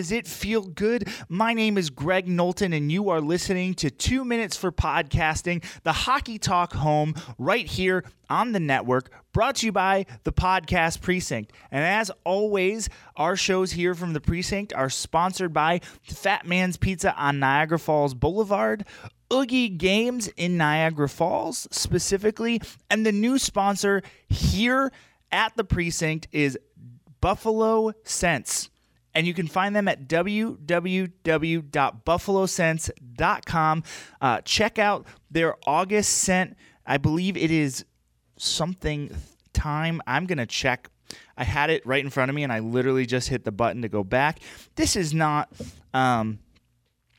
does it feel good. My name is Graig Knowlton, and you are listening to Two Minutes for Podcasting, the Hockey Talk home, right here on the network, brought to you by the Podcast Precinct. And as always, our shows here from the Precinct are sponsored by Fat Man's Pizza on Niagara Falls Boulevard. Oogie Games in Niagara Falls specifically. And the new sponsor here at the precinct is Buffalo Sense. And you can find them at www.buffalosense.com. Uh, check out their August scent. I believe it is something time. I'm going to check. I had it right in front of me and I literally just hit the button to go back. This is not. Um,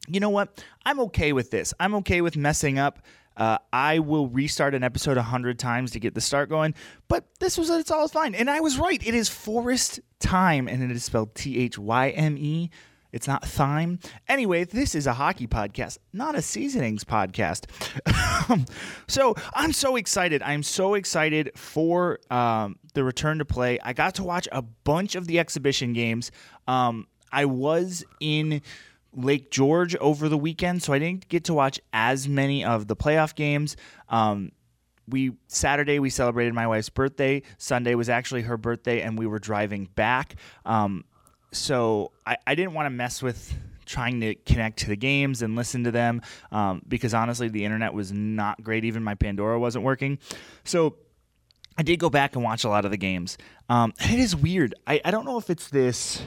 you know what? I'm okay with this. I'm okay with messing up. Uh, I will restart an episode a hundred times to get the start going, but this was it's all fine. And I was right. It is Forest Time, and it is spelled T H Y M E. It's not thyme. Anyway, this is a hockey podcast, not a seasonings podcast. so I'm so excited. I'm so excited for um, the return to play. I got to watch a bunch of the exhibition games. Um, I was in Lake George over the weekend, so I didn't get to watch as many of the playoff games. Um, we Saturday we celebrated my wife's birthday. Sunday was actually her birthday, and we were driving back. Um, so I, I didn't want to mess with trying to connect to the games and listen to them um, because honestly the internet was not great. Even my Pandora wasn't working. So I did go back and watch a lot of the games. Um, it is weird. I, I don't know if it's this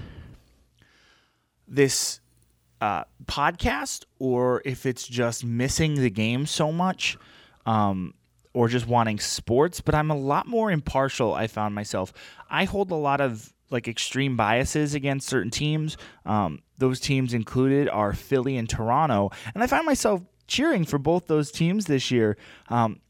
this uh, podcast or if it's just missing the game so much um, or just wanting sports, but I'm a lot more impartial. I found myself. I hold a lot of like extreme biases against certain teams. Um, those teams included are Philly and Toronto, and I find myself cheering for both those teams this year. Um,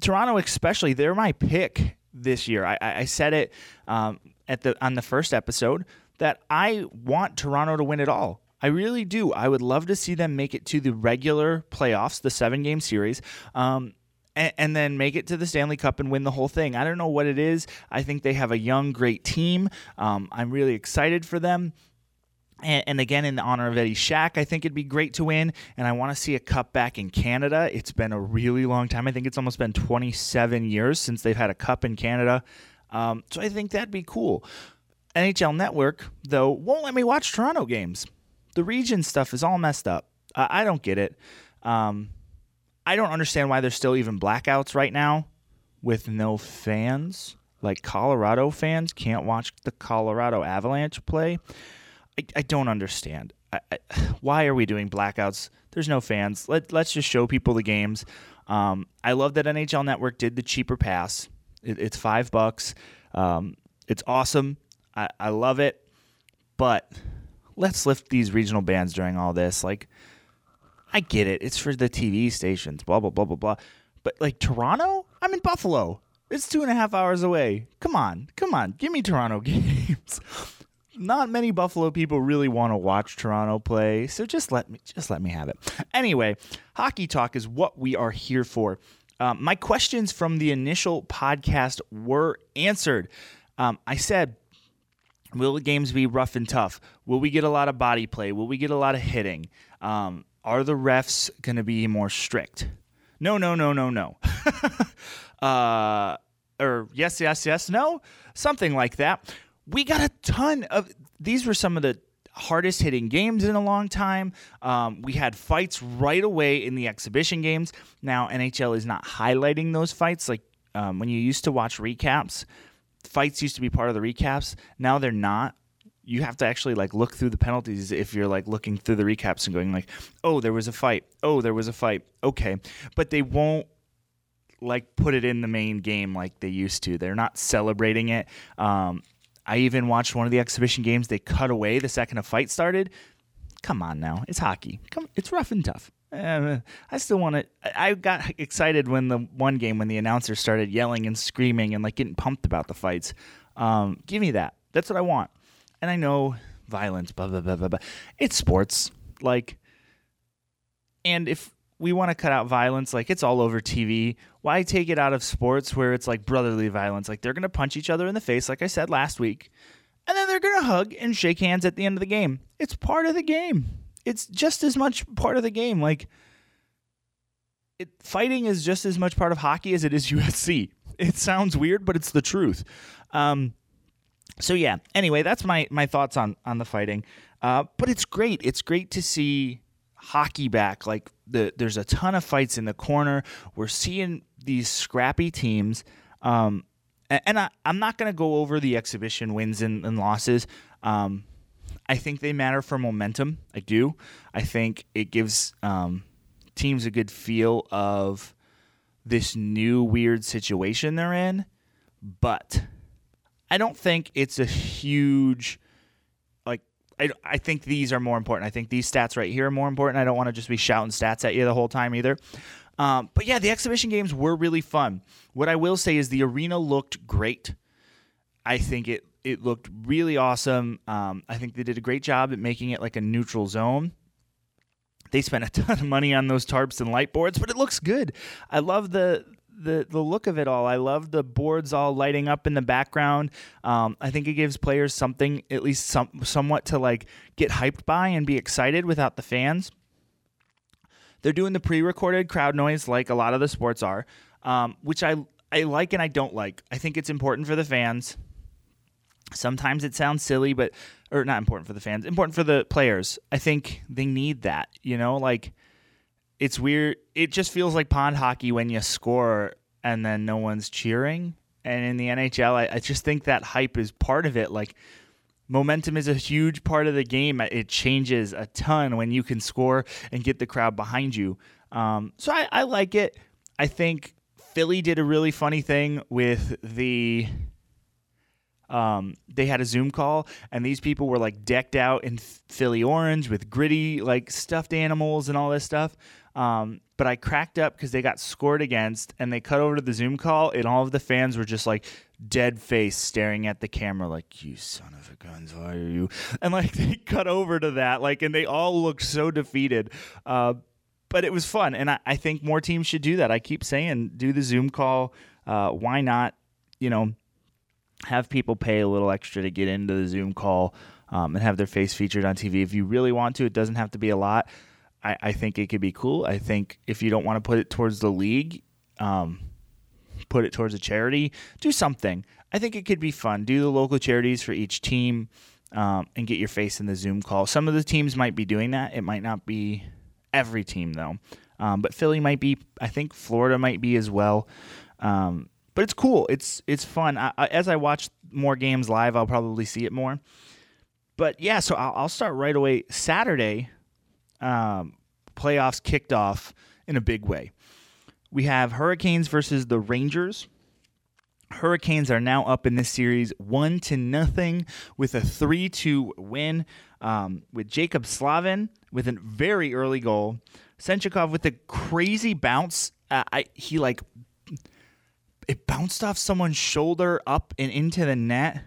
Toronto, especially, they're my pick this year. I, I said it um, at the on the first episode that I want Toronto to win it all. I really do. I would love to see them make it to the regular playoffs, the seven game series. Um, and, and, then make it to the Stanley Cup and win the whole thing. I don't know what it is. I think they have a young, great team. Um, I'm really excited for them. And, and, again, in the honor of Eddie Shack, I think it'd be great to win. And I want to see a cup back in Canada. It's been a really long time. I think it's almost been 27 years since they've had a cup in Canada. Um, so I think that'd be cool. NHL Network, though, won't let me watch Toronto games the region stuff is all messed up. I, I don't get it. Um, I don't understand why there's still even blackouts right now with no fans. Like Colorado fans can't watch the Colorado Avalanche play. I, I don't understand. I, I, why are we doing blackouts? There's no fans. Let, let's just show people the games. Um, I love that NHL Network did the cheaper pass. It, it's five bucks. Um, it's awesome. I, I love it. But let's lift these regional bands during all this. Like, I get it. It's for the TV stations, blah, blah, blah, blah, blah. But like Toronto, I'm in Buffalo. It's two and a half hours away. Come on, come on. Give me Toronto games. Not many Buffalo people really want to watch Toronto play, so just let me just let me have it. Anyway, hockey talk is what we are here for. Um, my questions from the initial podcast were answered. Um, I said Will the games be rough and tough? Will we get a lot of body play? Will we get a lot of hitting? Um, are the refs going to be more strict? No, no, no, no, no. uh, or yes, yes, yes, no, something like that. We got a ton of these were some of the hardest hitting games in a long time. Um, we had fights right away in the exhibition games. Now NHL is not highlighting those fights like um, when you used to watch recaps fights used to be part of the recaps. Now they're not. You have to actually like look through the penalties if you're like looking through the recaps and going like, "Oh, there was a fight. Oh, there was a fight." Okay. But they won't like put it in the main game like they used to. They're not celebrating it. Um, I even watched one of the exhibition games. They cut away the second a fight started. Come on now, it's hockey. Come, it's rough and tough. Uh, I still want to. I got excited when the one game when the announcer started yelling and screaming and like getting pumped about the fights. Um, give me that. That's what I want. And I know violence, blah blah blah blah blah. It's sports, like, and if we want to cut out violence, like it's all over TV. Why take it out of sports where it's like brotherly violence? Like they're gonna punch each other in the face, like I said last week, and then they're gonna hug and shake hands at the end of the game. It's part of the game it's just as much part of the game. Like it, fighting is just as much part of hockey as it is USC. It sounds weird, but it's the truth. Um, so yeah. Anyway, that's my my thoughts on on the fighting. Uh, but it's great. It's great to see hockey back. Like the there's a ton of fights in the corner. We're seeing these scrappy teams. Um, and, and I, am not going to go over the exhibition wins and, and losses. Um, I think they matter for momentum. I do. I think it gives um, teams a good feel of this new weird situation they're in. But I don't think it's a huge like. I, I think these are more important. I think these stats right here are more important. I don't want to just be shouting stats at you the whole time either. Um, but yeah, the exhibition games were really fun. What I will say is the arena looked great. I think it it looked really awesome. Um, I think they did a great job at making it like a neutral zone. They spent a ton of money on those tarps and light boards, but it looks good. I love the the the look of it all. I love the boards all lighting up in the background. Um, I think it gives players something at least some somewhat to like get hyped by and be excited without the fans. They're doing the pre-recorded crowd noise like a lot of the sports are, um, which I I like and I don't like. I think it's important for the fans. Sometimes it sounds silly, but or not important for the fans, important for the players. I think they need that. You know, like it's weird. It just feels like pond hockey when you score and then no one's cheering. And in the NHL, I, I just think that hype is part of it. Like momentum is a huge part of the game. It changes a ton when you can score and get the crowd behind you. Um, so I, I like it. I think Philly did a really funny thing with the um, they had a Zoom call, and these people were like decked out in Philly orange with gritty like stuffed animals and all this stuff. Um, but I cracked up because they got scored against, and they cut over to the Zoom call, and all of the fans were just like dead face staring at the camera, like "You son of a guns, why are you?" And like they cut over to that, like, and they all looked so defeated. Uh, but it was fun, and I, I, think more teams should do that. I keep saying, do the Zoom call. Uh, why not? You know have people pay a little extra to get into the Zoom call um, and have their face featured on TV. If you really want to, it doesn't have to be a lot. I, I think it could be cool. I think if you don't want to put it towards the league, um, put it towards a charity, do something. I think it could be fun. Do the local charities for each team um, and get your face in the Zoom call. Some of the teams might be doing that. It might not be every team, though. Um, but Philly might be. I think Florida might be as well. Um, but it's cool. It's it's fun. I, I, as I watch more games live, I'll probably see it more. But yeah, so I'll, I'll start right away. Saturday, um, playoffs kicked off in a big way. We have Hurricanes versus the Rangers. Hurricanes are now up in this series one to nothing with a three two win. Um, with Jaccob Slavin with a very early goal, Svechnikov with a crazy bounce. Uh, I, he like it bounced off someone's shoulder up and into the net.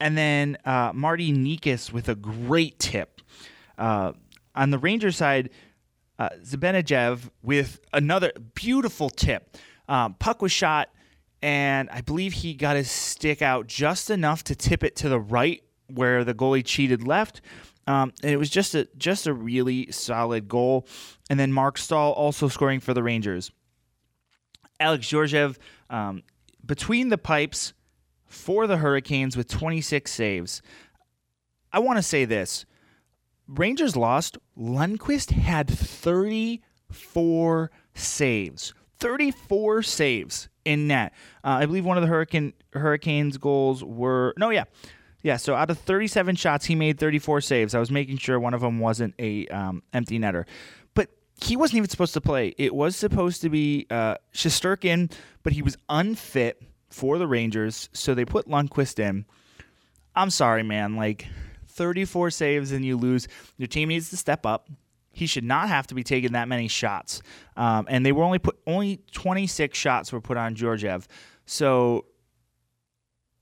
And then uh, Marty Necas with a great tip. Uh, on the Ranger side, uh, with another beautiful tip. Um, puck was shot, and I believe he got his stick out just enough to tip it to the right where the goalie cheated left. Um, and it was just a just a really solid goal. And then Marc Staal also scoring for the Rangers. Alex Georgiev um, between the pipes for the Hurricanes with 26 saves. I want to say this Rangers lost. Lundqvist had 34 saves. 34 saves in net. Uh, I believe one of the Hurricane Hurricanes goals were no, yeah, yeah. So out of 37 shots, he made 34 saves. I was making sure one of them wasn't a um, empty netter he wasn't even supposed to play. It was supposed to be uh, but he was unfit for the Rangers, so they put Lundqvist in. I'm sorry, man. Like 34 saves and you lose. Your team needs to step up. He should not have to be taking that many shots. Um, and they were only put only 26 shots were put on Georgiev. So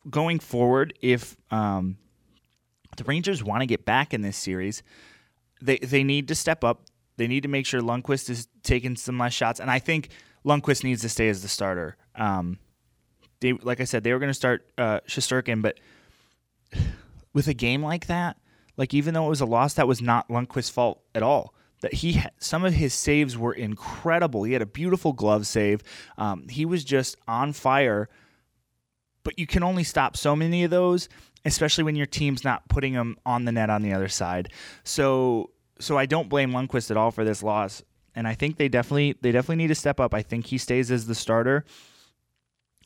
going forward, if um, the Rangers want to get back in this series, they they need to step up. They need to make sure Lundqvist is taking some less shots, and I think Lundqvist needs to stay as the starter. Um, they, like I said, they were going to start uh, Shesterkin, but with a game like that, like even though it was a loss, that was not Lundqvist's fault at all. That he had, some of his saves were incredible. He had a beautiful glove save. Um, he was just on fire. But you can only stop so many of those, especially when your team's not putting them on the net on the other side. So so I don't blame Lundqvist at all for this loss. And I think they definitely they definitely need to step up. I think he stays as the starter.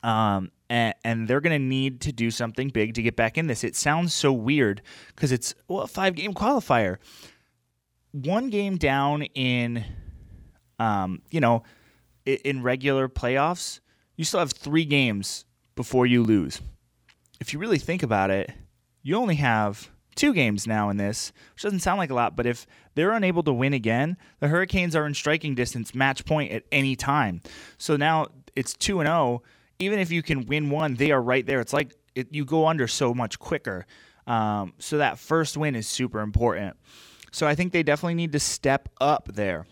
Um, and, and they're going to need to do something big to get back in this. It sounds so weird because it's well, a five game qualifier. One game down in, um, you know, in, in regular playoffs, you still have three games before you lose. If you really think about it, you only have two games now in this, which doesn't sound like a lot, but if they're unable to win again, the Hurricanes are in striking distance, match point at any time. So now it's 2 and 0. Even if you can win one, they are right there. It's like it, you go under so much quicker. Um, so that first win is super important. So I think they definitely need to step up there.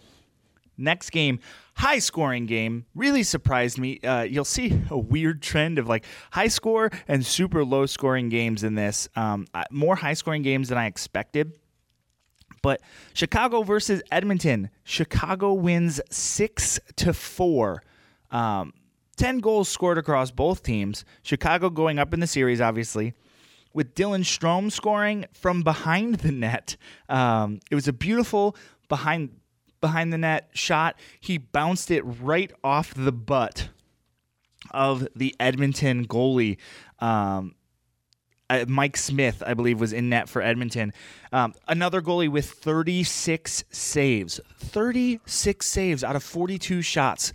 Next game, high scoring game, really surprised me. Uh, you'll see a weird trend of like high score and super low scoring games in this. Um, more high scoring games than I expected. But Chicago versus Edmonton, Chicago wins six to four. Um, 10 goals scored across both teams. Chicago going up in the series, obviously, with Dylan Strome scoring from behind the net. Um, it was a beautiful behind behind the net shot. He bounced it right off the butt of the Edmonton goalie. Um, uh, Mike Smith, I believe, was in net for Edmonton. Um, another goalie with 36 saves. 36 saves out of 42 shots.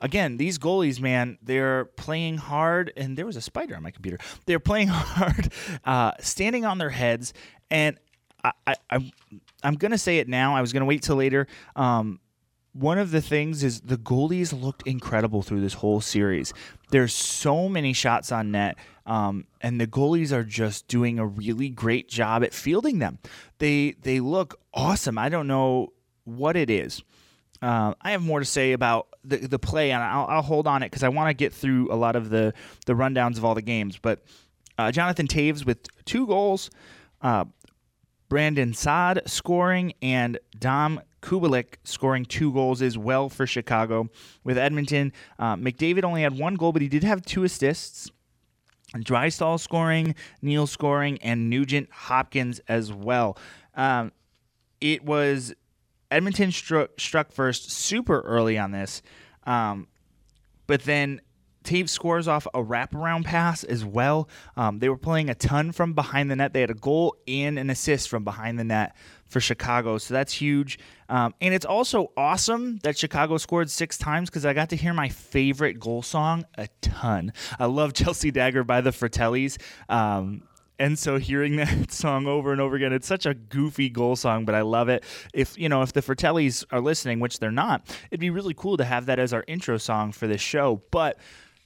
Again, these goalies, man, they're playing hard, and there was a spider on my computer. They're playing hard, uh, standing on their heads, and I, I, I I'm gonna say it now. I was gonna wait till later. Um, one of the things is the goalies looked incredible through this whole series. There's so many shots on net, um, and the goalies are just doing a really great job at fielding them. They they look awesome. I don't know what it is. Uh, I have more to say about the the play, and I'll, I'll hold on it because I want to get through a lot of the the rundowns of all the games. But uh, Jonathan Toews with two goals. Uh, Brandon Saad scoring, and Dom Kubalik scoring two goals as well for Chicago. With Edmonton, uh, McDavid only had one goal, but he did have two assists. Draisaitl scoring, Neal scoring, and Nugent Hopkins as well. Um, it was Edmonton struck, struck first super early on this, um, but then Toews scores off a wraparound pass as well. Um, they were playing a ton from behind the net. They had a goal and an assist from behind the net for Chicago, so that's huge. Um, and it's also awesome that Chicago scored six times because I got to hear my favorite goal song a ton. I love Chelsea Dagger by the Fratellis. Um, and so hearing that song over and over again, it's such a goofy goal song, but I love it. If you know, if the Fratellis are listening, which they're not, it'd be really cool to have that as our intro song for this show. But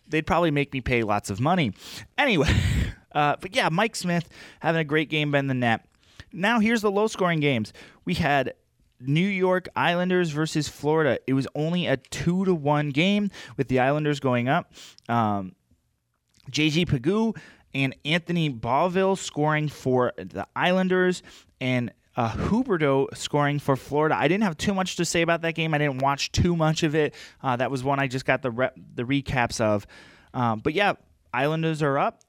they'd probably make me pay lots of money. Anyway, uh, but yeah, Mike Smith having a great game in the net. Now here's the low scoring games. We had New York Islanders versus Florida. It was only a two to one game with the Islanders going up. Um, JG Pageau and Anthony Beauvillier scoring for the Islanders, and uh, Huberdeau scoring for Florida. I didn't have too much to say about that game. I didn't watch too much of it. Uh, that was one I just got the re- the recaps of. Um, but yeah, Islanders are up.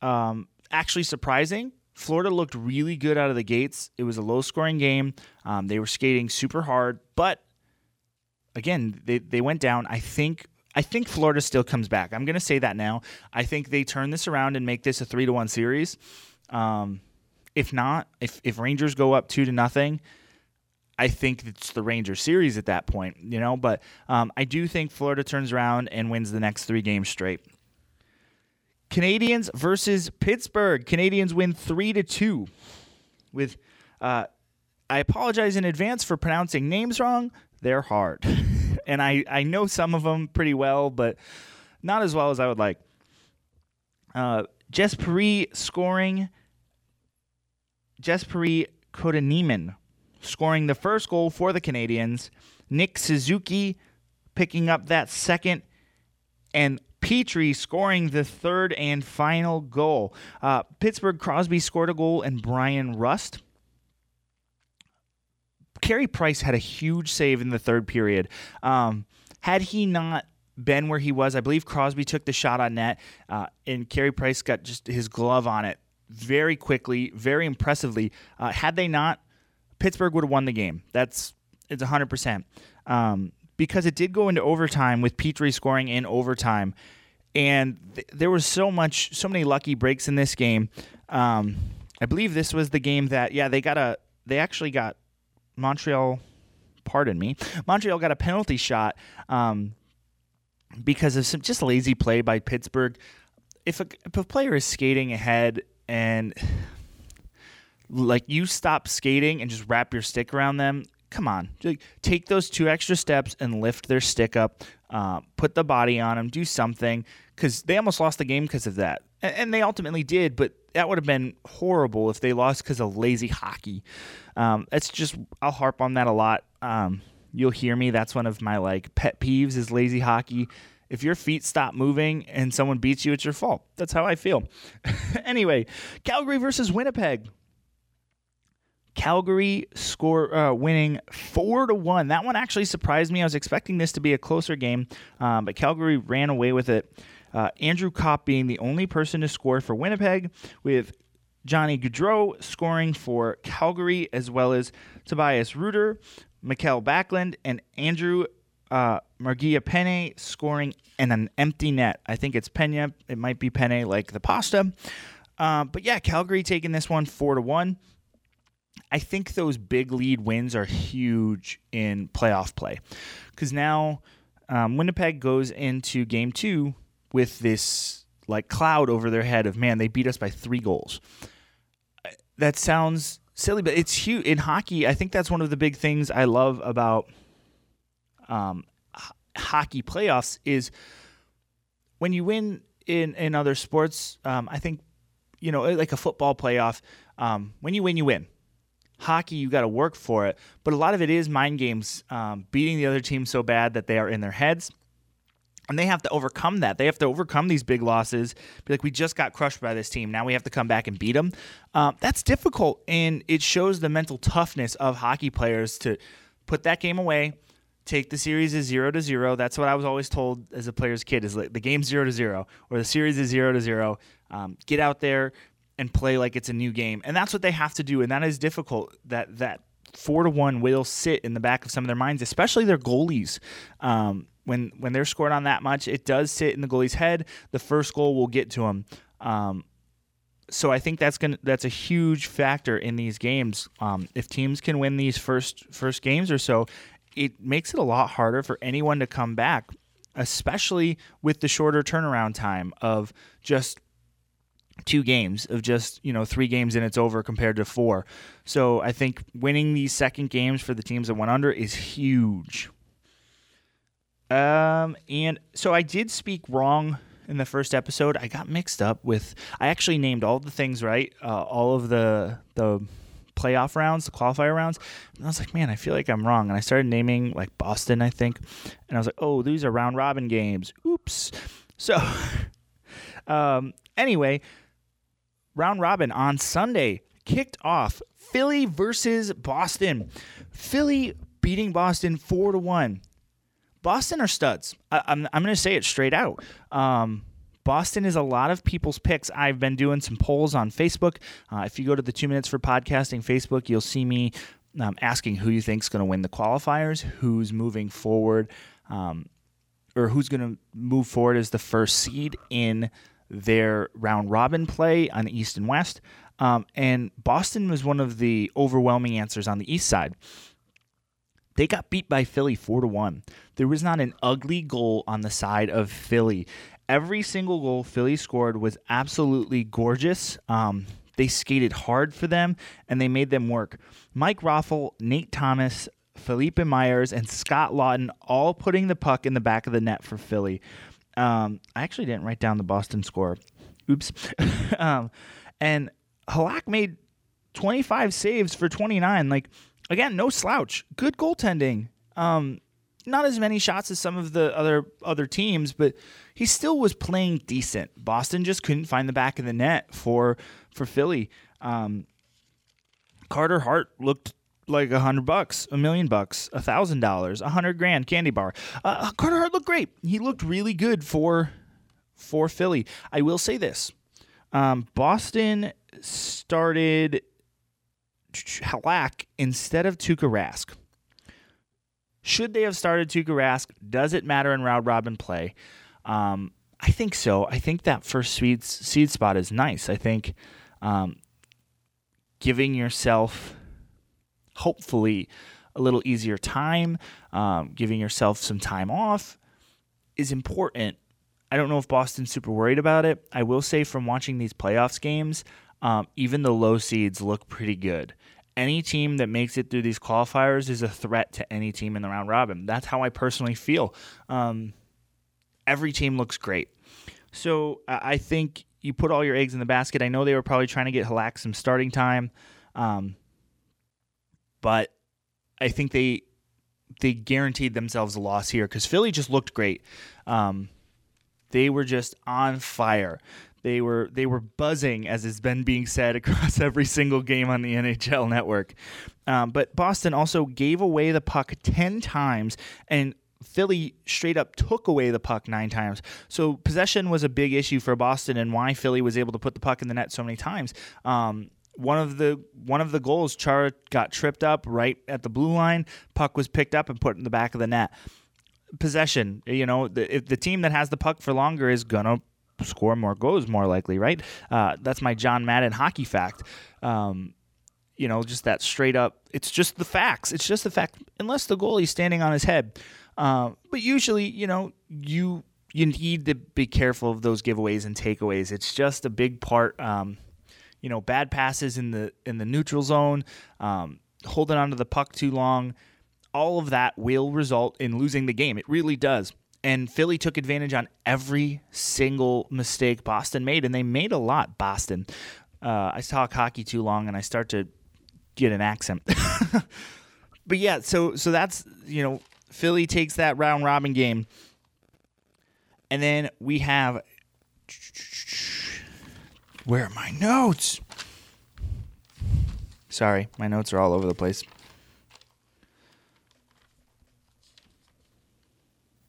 Um, actually surprising. Florida looked really good out of the gates. It was a low scoring game. Um, they were skating super hard, but again, they, they went down. I think I think Florida still comes back. I'm going to say that now. I think they turn this around and make this a three to one series. Um, if not, if if Rangers go up two to nothing, I think it's the Ranger series at that point, you know. But um, I do think Florida turns around and wins the next three games straight. Canadiens versus Pittsburgh. Canadiens win three to two. With, uh, I apologize in advance for pronouncing names wrong. They're hard, and I I know some of them pretty well, but not as well as I would like. Uh, Jesperi scoring. Jesperi Kotkaniemi scoring the first goal for the Canadiens. Nick Suzuki picking up that second, and Petry scoring the third and final goal. Uh, Pittsburgh Crosby scored a goal, and Bryan Rust. Carey Price had a huge save in the third period. Um, had he not been where he was, I believe Crosby took the shot on net, uh, and Carey Price got just his glove on it very quickly, very impressively. Uh, had they not, Pittsburgh would have won the game. That's it's 100%. Um, because it did go into overtime with Petry scoring in overtime. And th- there was so much, so many lucky breaks in this game. Um, I believe this was the game that, yeah, they got a, they actually got Montreal, pardon me, Montreal got a penalty shot um, because of some just lazy play by Pittsburgh. If a, if a player is skating ahead and like you stop skating and just wrap your stick around them, come on, take those two extra steps and lift their stick up, uh, put the body on them, do something, because they almost lost the game because of that. And, they ultimately did, but that would have been horrible if they lost because of lazy hockey. Um, it's just, I'll harp on that a lot. Um, you'll hear me. That's one of my like pet peeves is lazy hockey. If your feet stop moving and someone beats you, it's your fault. That's how I feel. anyway, Calgary versus Winnipeg. Calgary score uh, winning four to one. That one actually surprised me. I was expecting this to be a closer game, um, but Calgary ran away with it. Uh, Andrew Copp being the only person to score for Winnipeg, with Johnny Gaudreau scoring for Calgary, as well as Tobias Rieder, Mikael Backlund, and Andrew uh, Mangiapane scoring in an empty net. I think it's Pena. It might be Penne like the pasta. Uh, but yeah, Calgary taking this one four to one. I think those big lead wins are huge in playoff play because now um, Winnipeg goes into game two with this like cloud over their head of man, they beat us by three goals. That sounds silly, but it's huge in hockey. I think that's one of the big things I love about um, h- hockey playoffs is when you win in in other sports. Um, I think you know, like a football playoff. Um, when you win, you win hockey, you got to work for it. But a lot of it is mind games, um, beating the other team so bad that they are in their heads. And they have to overcome that. They have to overcome these big losses. Be like, we just got crushed by this team. Now we have to come back and beat them. Um, that's difficult, and it shows the mental toughness of hockey players to put that game away, take the series as zero to zero. That's what I was always told as a player's kid: is like the game's zero to zero, or the series is zero to zero. Um, get out there, and play like it's a new game. And that's what they have to do, and that is difficult. That that four to one will sit in the back of some of their minds, especially their goalies. Um, when when they're scored on that much, it does sit in the goalie's head. The first goal will get to them. Um, so I think that's gonna that's a huge factor in these games. Um, if teams can win these first first games or so, it makes it a lot harder for anyone to come back, especially with the shorter turnaround time of just two games of just you know three games and it's over compared to four. So i think winning these second games for the teams that went under is huge. Um and so i did speak wrong in the first episode. I got mixed up with i actually named all the things right? Uh, all of the the playoff rounds the qualifier rounds. And i was like man i feel like i'm wrong. And i started naming like boston i think. And i was like oh these are round robin games. Oops. So um anyway round robin on Sunday kicked off Philly versus Boston. Philly beating Boston four to one. Boston are studs. I, am I'm, I'm going to say it straight out. Um, Boston is a lot of people's picks. I've been doing some polls on Facebook. Uh, if you go to the Two Minutes for Podcasting Facebook, you'll see me um, asking who you think is going to win the qualifiers, who's moving forward, um, or who's going to move forward as the first seed in their round robin play on the East and West. Um, and Boston was one of the overwhelming answers on the East side. They got beat by Philly four to one. There was not an ugly goal on the side of Philly, every single goal Philly scored was absolutely gorgeous. Um, they skated hard for them and they made them work. Mike Raffl, Nate Thompson, Philippe Myers, and Scott Laughton all putting the puck in the back of the net for Philly. Um, I actually didn't write down the Boston score. Oops. um, and Halak made 25 saves for 29. Like, again, no slouch. Good goaltending. Um, not as many shots as some of the other other teams, but he still was playing decent. Boston just couldn't find the back of the net for for Philly. Um, Carter Hart looked like a hundred bucks, a million bucks, a thousand dollars, a hundred grand candy bar. Uh, Carter Hart looked great. He looked really good for for Philly. I will say this: um, Boston started Halak instead of Tuukka Rask. Should they have started Tuukka Rask? Does it matter in round robin play? Um, I think so. I think that first seed, seed spot is nice. I think um, giving yourself, hopefully, a little easier time, um, giving yourself some time off is important. I don't know if Boston's super worried about it. I will say from watching these playoffs games, um, even the low seeds look pretty good any team that makes it through these qualifiers is a threat to any team in the round robin. That's how I personally feel. Um, every team looks great. So I think you put all your eggs in the basket. I know they were probably trying to get Halak some starting time, um, but I think they they guaranteed themselves a loss here because Philly just looked great. Um, they were just on fire. They were they were buzzing, as has been being said across every single game on the NHL network. Um, but Boston also gave away the puck ten times, and Philly straight up took away the puck nine times. So possession was a big issue for Boston, and why Philly was able to put the puck in the net so many times. Um, one of the one of the goals, Chara got tripped up right at the blue line. Puck was picked up and put in the back of the net. Possession, you know, the, the team that has the puck for longer is gonna score more goals more likely, right? Uh, that's my John Madden hockey fact. Um, you know, just that straight up. It's just the facts. It's just the fact. Unless the goalie's standing on his head, uh, but usually, you know, you you need to be careful of those giveaways and takeaways. It's just a big part. Um, you know, bad passes in the in the neutral zone, um, holding onto the puck too long. All of that will result in losing the game. It really does. And Philly took advantage on every single mistake Boston made, and they made a lot. Boston. Uh, I talk hockey too long, and I start to get an accent. but yeah, so so that's you know Philly takes that round robin game, and then we have where are my notes? Sorry, my notes are all over the place.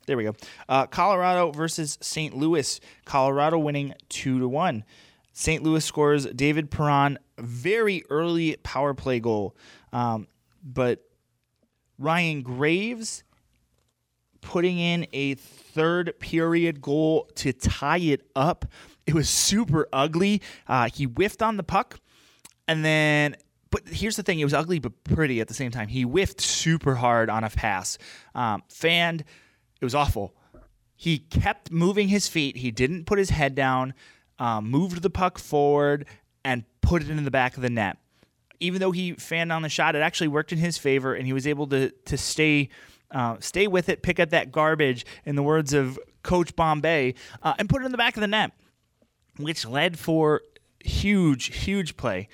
There we go. Uh, Colorado versus St. Louis. Colorado winning two to one. St. Louis scores David Perron very early power play goal, um, but Ryan Graves putting in a third period goal to tie it up. It was super ugly. Uh, he whiffed on the puck, and then but here's the thing: it was ugly but pretty at the same time. He whiffed super hard on a pass, um, fanned it was awful. He kept moving his feet. He didn't put his head down, um, moved the puck forward, and put it in the back of the net. Even though he fanned on the shot, it actually worked in his favor, and he was able to to stay uh, stay with it, pick up that garbage, in the words of Coach Bombay, uh, and put it in the back of the net, which led for huge, huge play.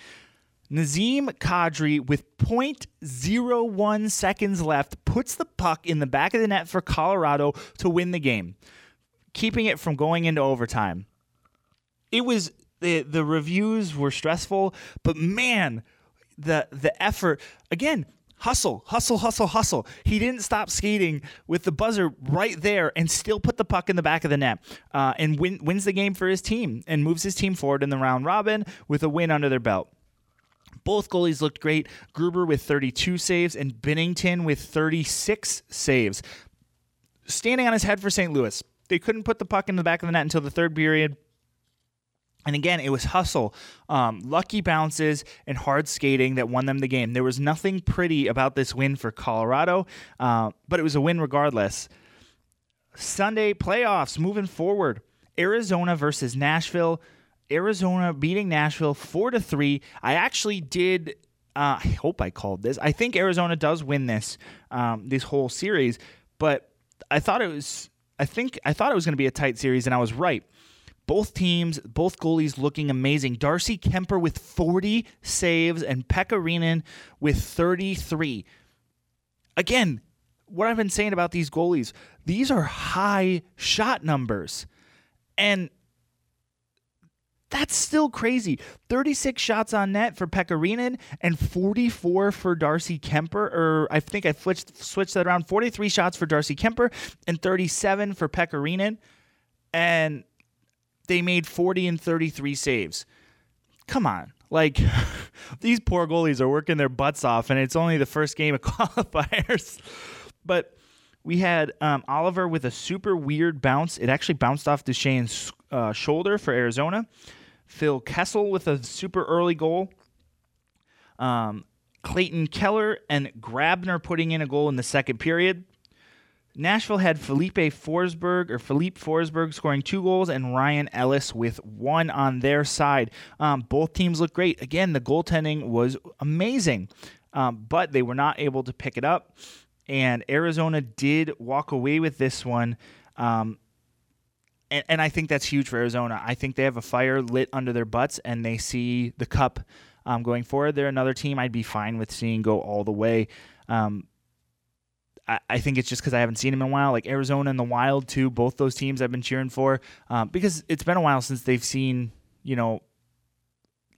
Nazem Kadri, with 0.01 seconds left, puts the puck in the back of the net for Colorado to win the game, keeping it from going into overtime. It was the the reviews were stressful, but man, the the effort again. Hustle, hustle, hustle, hustle. He didn't stop skating with the buzzer right there and still put the puck in the back of the net uh, and win, wins the game for his team and moves his team forward in the round robin with a win under their belt. Both goalies looked great. Grubauer with 32 saves and Binnington with 36 saves. Standing on his head for St. Louis. They couldn't put the puck in the back of the net until the third period. And again, it was hustle, um, lucky bounces, and hard skating that won them the game. There was nothing pretty about this win for Colorado, uh, but it was a win regardless. Sunday playoffs moving forward. Arizona versus Nashville. Arizona beating Nashville four to three. I actually did. Uh, I hope I called this. I think Arizona does win this um, this whole series, but I thought it was. I think I thought it was going to be a tight series, and I was right. Both teams, both goalies looking amazing. Darcy Kuemper with 40 saves and Pekka with 33. Again, what I've been saying about these goalies, these are high shot numbers. And that's still crazy. 36 shots on net for Pekka Rinne and 44 for Darcy Kuemper. Or I think I switched, switched that around. 43 shots for Darcy Kuemper and 37 for Pekka Rinne. And they made 40 and 33 saves. Come on. Like, these poor goalies are working their butts off, and it's only the first game of qualifiers. But we had um, Oliver with a super weird bounce. It actually bounced off Duchene's uh, shoulder for Arizona. Phil Kessel with a super early goal. Um, Clayton Keller and Grabner putting in a goal in the second period. Nashville had Felipe Forsberg or Philippe Forsberg scoring two goals and Ryan Ellis with one on their side. Um, both teams look great. Again, the goaltending was amazing, um, but they were not able to pick it up. And Arizona did walk away with this one. Um, and, and I think that's huge for Arizona. I think they have a fire lit under their butts and they see the cup um, going forward. They're another team I'd be fine with seeing go all the way. Um, I, think it's just because I haven't seen them in a while. Like Arizona and the Wild, too. Both those teams I've been cheering for um, because it's been a while since they've seen, you know,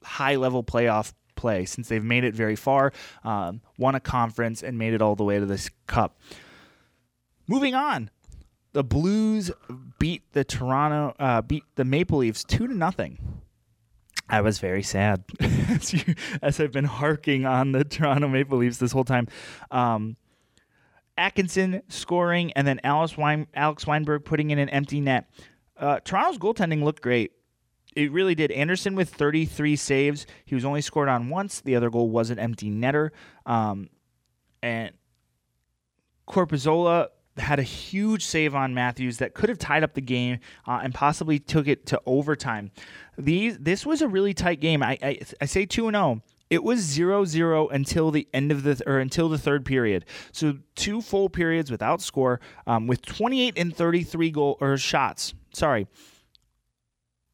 high level playoff play, since they've made it very far, um, won a conference, and made it all the way to this cup. Moving on, the Blues beat the Toronto, uh, beat the Maple Leafs two to nothing. I was very sad as, you, as I've been harking on the Toronto Maple Leafs this whole time. Um, Atkinson scoring, and then Alex, Wein, Alex Wennberg putting in an empty net. Uh, Toronto's goaltending looked great. It really did. Anderson with 33 saves. He was only scored on once. The other goal was an empty netter. Um, and Korpisalo had a huge save on Matthews that could have tied up the game uh, and possibly took it to overtime. These this was a really tight game. I I, I say two and zero. It was 0-0 until the end of the or until the third period. So two full periods without score, um, with 28 and 33 goal or shots. Sorry,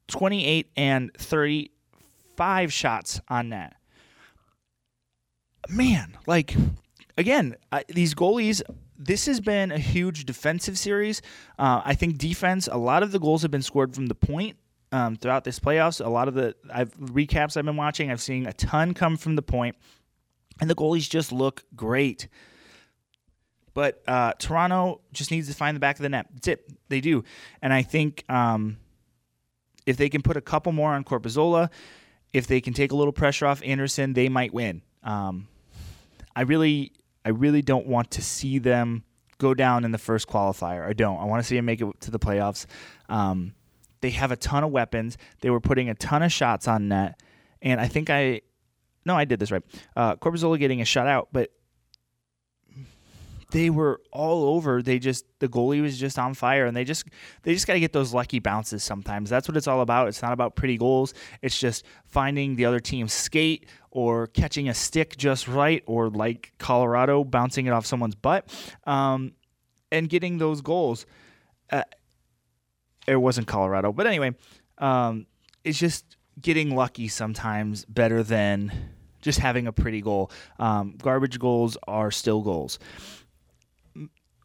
28 and 35 shots on net. Man, like again, these goalies. This has been a huge defensive series. Uh, I think defense. A lot of the goals have been scored from the point um, throughout this playoffs. A lot of the I've, recaps I've been watching, I've seen a ton come from the point, and the goalies just look great. But uh, Toronto just needs to find the back of the net. That's it. They do, and I think um, if they can put a couple more on Korpisalo, if they can take a little pressure off Anderson, they might win. Um, I really, I really don't want to see them go down in the first qualifier. I don't. I want to see them make it to the playoffs. Um, they have a ton of weapons. They were putting a ton of shots on net, and I think I, no, I did this right. Uh, getting a shutout, but they were all over. They just the goalie was just on fire, and they just they just got to get those lucky bounces. Sometimes that's what it's all about. It's not about pretty goals. It's just finding the other team's skate or catching a stick just right, or like Colorado bouncing it off someone's butt, um, and getting those goals. Uh, it wasn't Colorado, but anyway, um, it's just getting lucky sometimes better than just having a pretty goal. Um, garbage goals are still goals.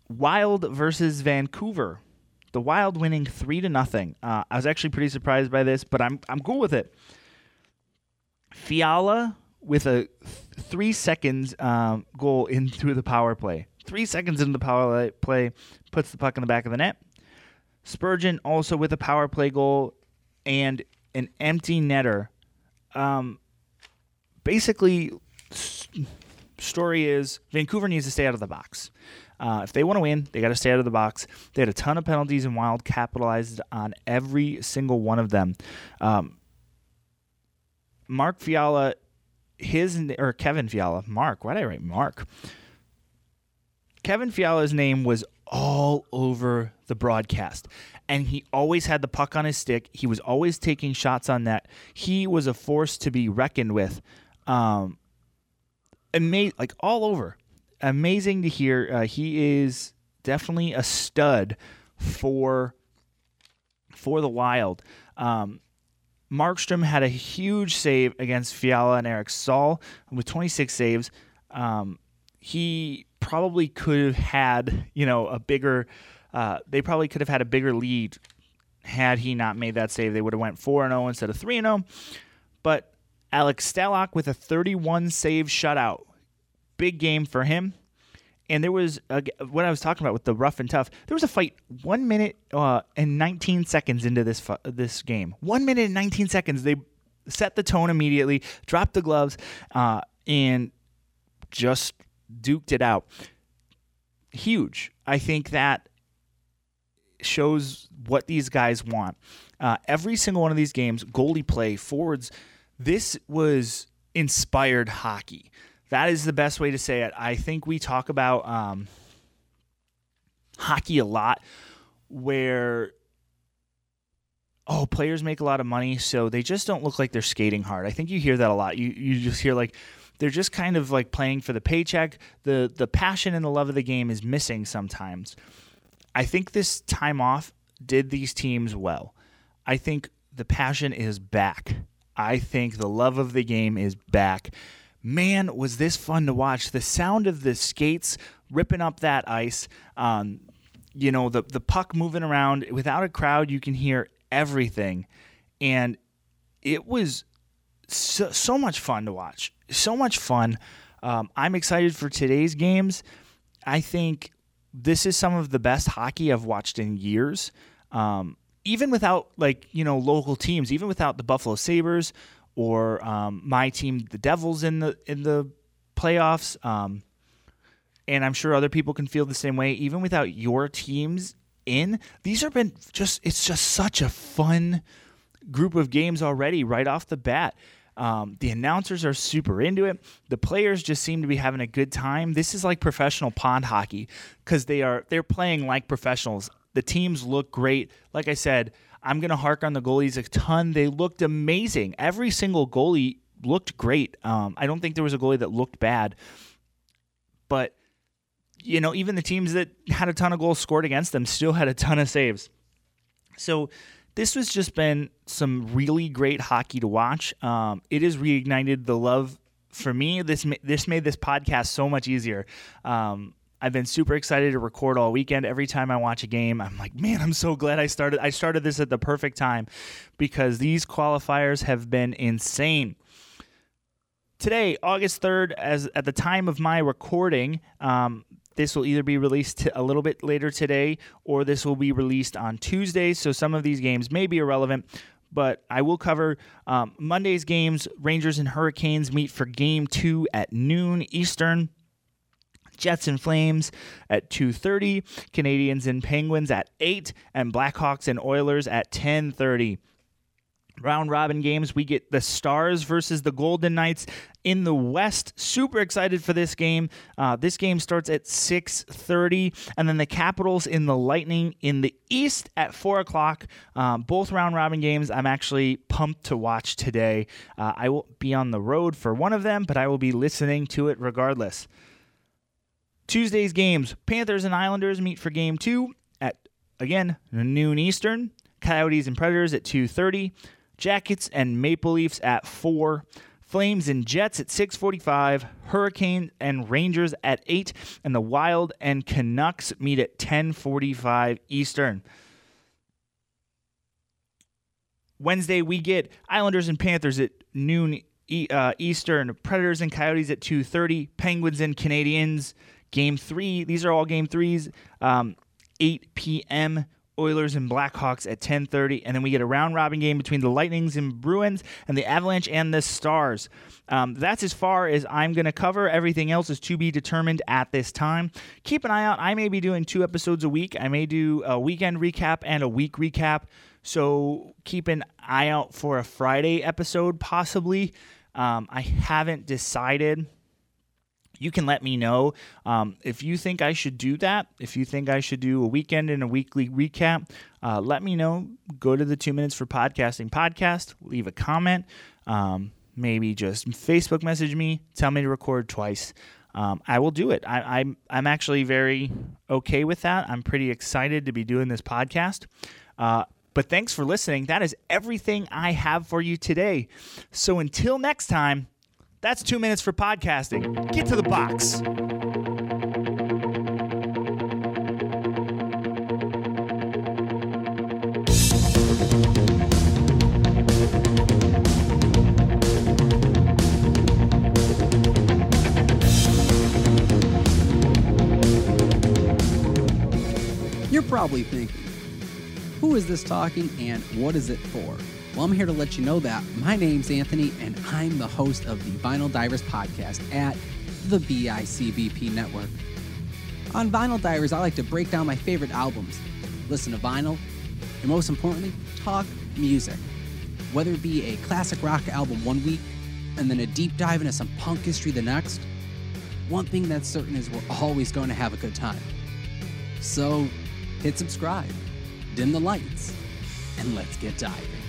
Wild versus Vancouver. The Wild winning three to nothing. Uh, I was actually pretty surprised by this, but I'm I'm cool with it. Fiala with a th- three seconds um, goal into the power play. Three seconds into the power play puts the puck in the back of the net. Spurgeon also with a power play goal and an empty netter. Um, basically, st- story is Vancouver needs to stay out of the box. Uh, if they want to win, they got to stay out of the box. They had a ton of penalties and Wild capitalized on every single one of them. Um, Mark Fiala, his or Kevin Fiala, Mark. Why did I write Mark? Kevin Fiala's name was all over the broadcast. And he always had the puck on his stick. He was always taking shots on net. He was a force to be reckoned with. Um, ama- like all over. Amazing to hear. Uh, he is definitely a stud for for the Wild. Um, Markstrom had a huge save against Fiala and Eric Staal with 26 saves. Um, he probably could have had, you know, a bigger. Uh, they probably could have had a bigger lead had he not made that save. They would have went four and zero instead of three and zero. But Alex Stalock with a 31 save shutout, big game for him. And there was a, what I was talking about with the rough and tough. There was a fight one minute uh, and 19 seconds into this fu- this game. One minute and 19 seconds. They set the tone immediately, dropped the gloves, uh, and just duked it out. Huge. I think that shows what these guys want. Uh, every single one of these games, goalie play, forwards, this was inspired hockey. That is the best way to say it. I think we talk about um, hockey a lot where oh players make a lot of money so they just don't look like they're skating hard i think you hear that a lot you, you just hear like they're just kind of like playing for the paycheck the the passion and the love of the game is missing sometimes i think this time off did these teams well i think the passion is back i think the love of the game is back man, was this fun to watch. The sound of the skates ripping up that ice, um, you know, the, the puck moving around. Without a crowd, you can hear everything. And it was so, so much fun to watch. So much fun. Um, I'm excited for today's games. I think this is some of the best hockey I've watched in years. Um, even without like you know local teams, even without the Buffalo Sabres or um, my team, the Devils, in the in the playoffs. Um, and I'm sure other people can feel the same way. Even without your teams in, these have been just it's just such a fun group of games already right off the bat. Um, the announcers are super into it. The players just seem to be having a good time. This is like professional pond hockey because they are they're playing like professionals. The teams look great. Like I said, I'm to hark on the goalies a ton. They looked amazing. Every single goalie looked great. Um, I don't think there was a goalie that looked bad. But, you know, even the teams that had a ton of goals scored against them still had a ton of saves. So this has just been some really great hockey to watch. Um, it has reignited the love for me. This this made this podcast so much easier. Um, I've been super excited to record all weekend. Every time I watch a game, I'm like, man, I'm so glad I started. I started this at the perfect time because these qualifiers have been insane. Today, August 3rd, as at the time of my recording, um, this will either be released a little bit later today or this will be released on Tuesday. So some of these games may be irrelevant, but I will cover um, Monday's games. Rangers and Hurricanes meet for game two at noon Eastern. Jets and Flames at 2:30, Canadiens and Penguins at 8, and Blackhawks and Oilers at 10:30. Round robin games, we get the Stars versus the Golden Knights in the West. Super excited for this game. Uh, this game starts at 6:30, and then the Capitals in the Lightning in the East at 4 o'clock. Um, both round robin games. I'm actually pumped to watch today. Uh, I will be on the road for one of them, but I will be listening to it regardless. Tuesday's games Panthers and Islanders meet for game two at, again, noon Eastern. Coyotes and Predators at 2.30. Jackets and Maple Leafs at 4. Flames and Jets at 6:45, Hurricanes and Rangers at 8, and the Wild and Canucks meet at 10:45 Eastern. Wednesday we get Islanders and Panthers at noon uh, Eastern, Predators and Coyotes at 2:30, Penguins and Canadiens Game three, these are all game threes. Um, 8 p.m. Oilers and Blackhawks at 10:30, and then we get a round robin game between the Lightnings and Bruins and the Avalanche and the Stars. Um, that's as far as I'm going to cover. Everything else is to be determined at this time. Keep an eye out. I may be doing two episodes a week. I may do a weekend recap and a week recap. So keep an eye out for a Friday episode, possibly. Um, I haven't decided you can let me know um, if you think I should do that. If you think I should do a weekend and a weekly recap, uh, let me know. Go to the Two Minutes for Podcasting podcast, leave a comment, um, maybe just Facebook message me, tell me to record twice. Um, I will do it. I, I'm I'm actually very okay with that. I'm pretty excited to be doing this podcast. Uh, but thanks for listening. That is everything I have for you today. So until next time. That's two minutes for podcasting. Get to the box. You're probably thinking, who is this talking and what is it for? Well, I'm here to let you know that my name's Anthony, and I'm the host of the Vinyl Divers podcast at the BICBP Network. On Vinyl Divers, I like to break down my favorite albums, listen to vinyl, and most importantly, talk music. Whether it be a classic rock album one week and then a deep dive into some punk history the next, one thing that's certain is we're always going to have a good time. So hit subscribe, dim the lights, and let's get diving.